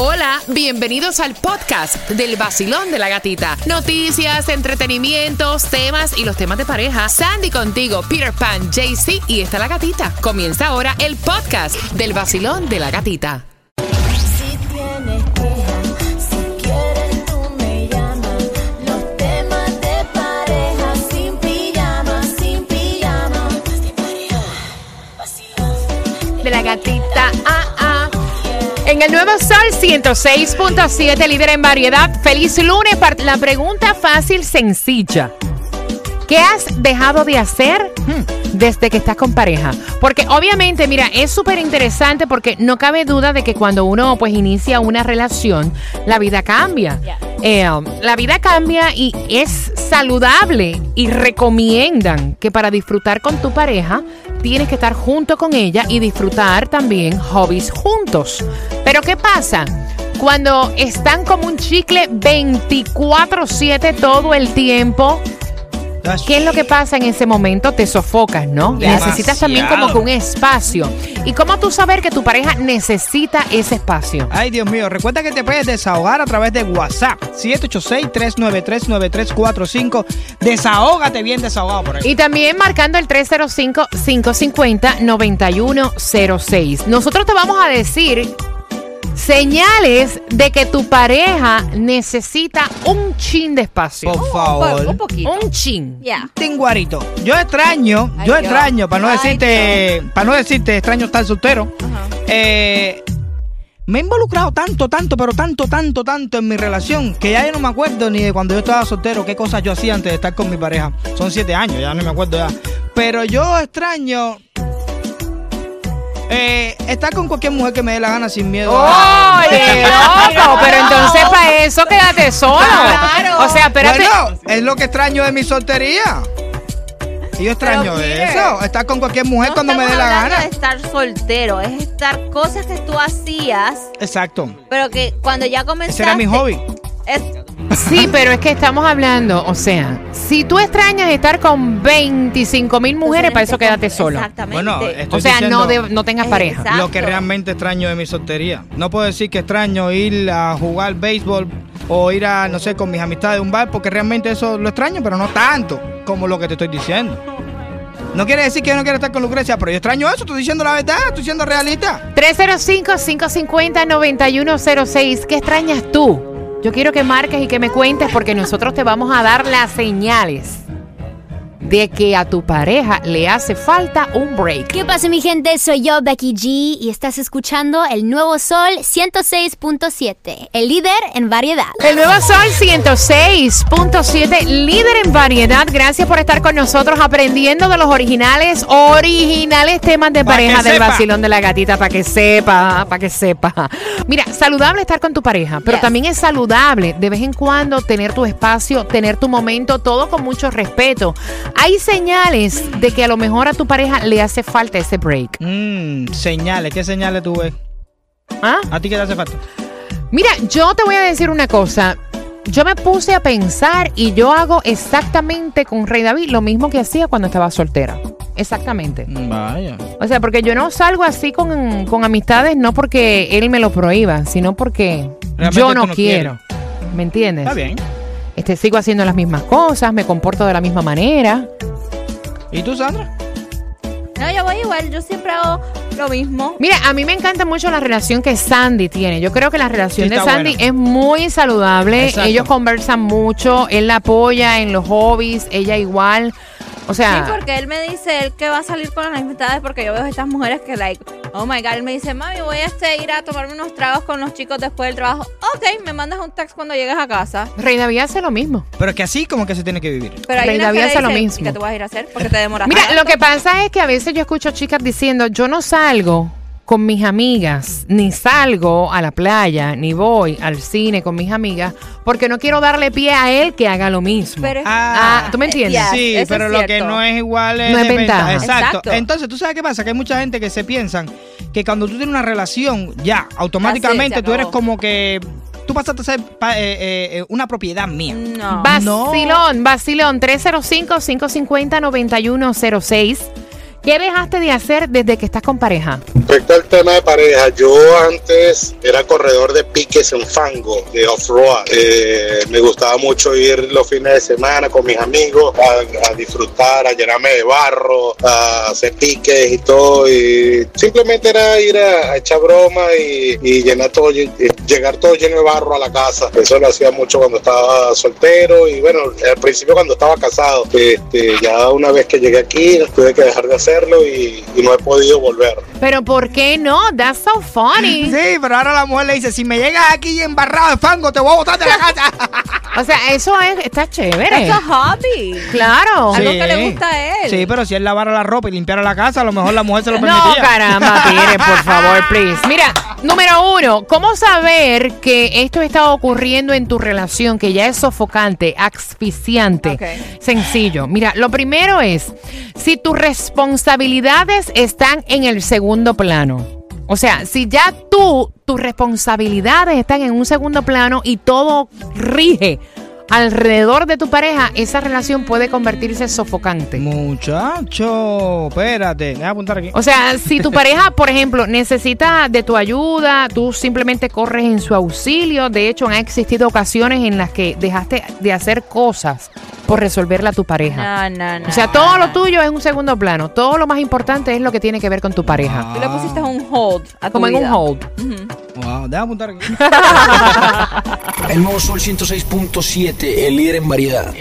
Hola, bienvenidos al podcast del vacilón de la gatita. Noticias, entretenimientos, temas y los temas de pareja. Sandy contigo, Peter Pan, JC y está la gatita. Comienza ahora el podcast del vacilón de la gatita. Si tienes quejas, si quieres tú me llamas. Los temas de pareja sin pijama, sin pijama. De la gatita, ah. En el nuevo Sol 106.7, líder en variedad. Feliz lunes. La pregunta fácil, sencilla. ¿Qué has dejado de hacer hmm, desde que estás con pareja? Porque obviamente, mira, es súper interesante porque no cabe duda de que cuando uno pues inicia una relación, la vida cambia. Eh, la vida cambia y es saludable y recomiendan que para disfrutar con tu pareja tienes que estar junto con ella y disfrutar también hobbies juntos. Pero ¿qué pasa? Cuando están como un chicle 24/7 todo el tiempo, ¿Qué es lo que pasa en ese momento? Te sofocas, ¿no? Demasiado. necesitas también como que un espacio. ¿Y cómo tú saber que tu pareja necesita ese espacio? Ay, Dios mío, recuerda que te puedes desahogar a través de WhatsApp. 786-393-9345. Desahógate bien desahogado por ahí. Y también marcando el 305-550-9106. Nosotros te vamos a decir señales de que tu pareja necesita un chin de espacio. Por favor. Un poquito. Un chin. Ya. Tinguarito. Yo extraño, Ay, yo Dios. extraño, para no Ay, decirte, para no decirte extraño estar soltero. eh, me he involucrado tanto, tanto, pero tanto, tanto, tanto en mi relación que ya yo no me acuerdo ni de cuando yo estaba soltero, qué cosas yo hacía antes de estar con mi pareja. Son siete años, ya no me acuerdo ya. Pero yo extraño eh, estar con cualquier mujer que me dé la gana sin miedo. Oye, loco, pero entonces para eso quédate solo. Claro. O sea, espérate. Bueno, es lo que extraño de mi soltería. Y yo extraño eso, estar con cualquier mujer No cuando me dé la gana. de estar soltero, es estar cosas que tú hacías, Exacto. pero que cuando ya comenzaste. Ese era mi hobby. es- Sí, pero es que estamos hablando, o sea, si tú extrañas estar con 25 mil mujeres, para eso quédate solo. Exactamente. Bueno, estoy O sea, no, de- no tengas pareja. exacto. lo que realmente extraño de mi soltería. No puedo decir que extraño ir a jugar béisbol o ir a, no sé, con mis amistades a un bar, porque realmente eso lo extraño, pero no tanto como lo que te estoy diciendo. No quiere decir que yo no quiero estar con Lucrecia, pero yo extraño eso, estoy diciendo la verdad, estoy siendo realista. 305-550-9106. ¿Qué extrañas tú? Yo quiero que marques y que me cuentes porque nosotros te vamos a dar las señales de que a tu pareja le hace falta un break. ¿Qué pasa mi gente? Soy yo, Becky G, y estás escuchando el Nuevo Sol 106.7, el líder en variedad. El nuevo Sol 106.7, líder en variedad. Gracias por estar con nosotros aprendiendo de los originales, originales temas de Pa' pareja del sepa. vacilón de la gatita, para que sepa, para que sepa. Mira, saludable estar con tu pareja, pero Yes. también es saludable de vez en cuando tener tu espacio, tener tu momento, todo con mucho respeto. Hay señales de que a lo mejor a tu pareja le hace falta ese break. Mmm, señales, ¿qué señales tú ves? ¿Ah? ¿A ti qué te hace falta? Mira, yo te voy a decir una cosa. Yo me puse a pensar y yo hago exactamente con Rey David lo mismo que hacía cuando estaba soltera. Exactamente. Vaya. O sea, porque yo no salgo así con, con amistades, no porque él me lo prohíba, sino porque Realmente yo no quiero. ¿Me entiendes? Está bien. Este, sigo haciendo las mismas cosas, me comporto de la misma manera. ¿Y tú, Sandra? No, yo voy igual, yo siempre hago lo mismo. Mira, a mí me encanta mucho la relación que Sandy tiene. Yo creo que la relación Sí, de está Sandy buena. es muy saludable. Exacto. Ellos conversan mucho, él la apoya en los hobbies, ella igual. O sea, Sí, porque él me dice, él que va a salir con las amistades, porque yo veo estas mujeres que, like, oh my god, él me dice, mami, voy a este, ir a tomarme unos tragos con los chicos después del trabajo. Ok, me mandas un text cuando llegues a casa. Rey David hace lo mismo. Pero es que así como que se tiene que vivir. Pero hay Rey una David que le hace lo mismo. ¿y qué tú vas a ir a hacer? Porque te demoras Mira, tanto. lo que pasa es que a veces yo escucho chicas diciendo, yo no salgo con mis amigas, ni salgo a la playa, ni voy al cine con mis amigas, porque no quiero darle pie a él que haga lo mismo. Pero- Ah, ¿tú me entiendes? Yes, Sí, pero es lo que no es igual es, No es ventaja. Exacto. Exacto. Entonces, ¿tú sabes qué pasa? Que hay mucha gente que se piensan que cuando tú tienes una relación, ya, automáticamente tú eres como que... Tú pasaste a ser pa- eh, eh, eh, una propiedad mía. No. Vacilón, vacilón, 305-550-9106. ¿Qué dejaste de hacer desde que estás con pareja? Respecto al tema de pareja, yo antes era corredor de piques en fango, de off-road. Eh, me gustaba mucho ir los fines de semana con mis amigos a, disfrutar, a llenarme de barro, a hacer piques y todo. Y simplemente era ir a, echar broma y, llenar todo, y llegar todo lleno de barro a la casa. Eso lo hacía mucho cuando estaba soltero y bueno, al principio cuando estaba casado. Este, ya una vez que llegué aquí tuve que dejar de hacerlo y no he podido volver. Pero ¿por qué no? That's so funny. Sí, pero ahora la mujer le dice, si me llegas aquí embarrado de fango, te voy a botar de la casa. O sea, eso es, está chévere. Eso es hobby. Claro. Algo que le gusta a él. Sí, pero si él lavara la ropa y limpiara la casa, a lo mejor la mujer se lo No, permitía. caramba, Tigre, por favor, please. Mira, número uno, ¿cómo saber que esto está ocurriendo en tu relación, que ya es sofocante, asfixiante? Ok. Sencillo. Mira, lo primero es, si tus responsabilidades están en el segundo plano. O sea, si ya tú, tus responsabilidades están en un segundo plano y todo rige alrededor de tu pareja, esa relación puede convertirse sofocante. Muchacho, espérate, déjame apuntar aquí. O sea, si tu pareja, por ejemplo, necesita de tu ayuda, tú simplemente corres en su auxilio. De hecho, han existido ocasiones en las que dejaste de hacer cosas por resolverla a tu pareja. No, no, no. O sea, todo lo tuyo es un segundo plano. Todo lo más importante es lo que tiene que ver con tu pareja. Tú le pusiste un hold a tu Como en un vida. hold. Wow, déjame apuntar aquí. El nuevo Sol 106.7, el líder en variedad.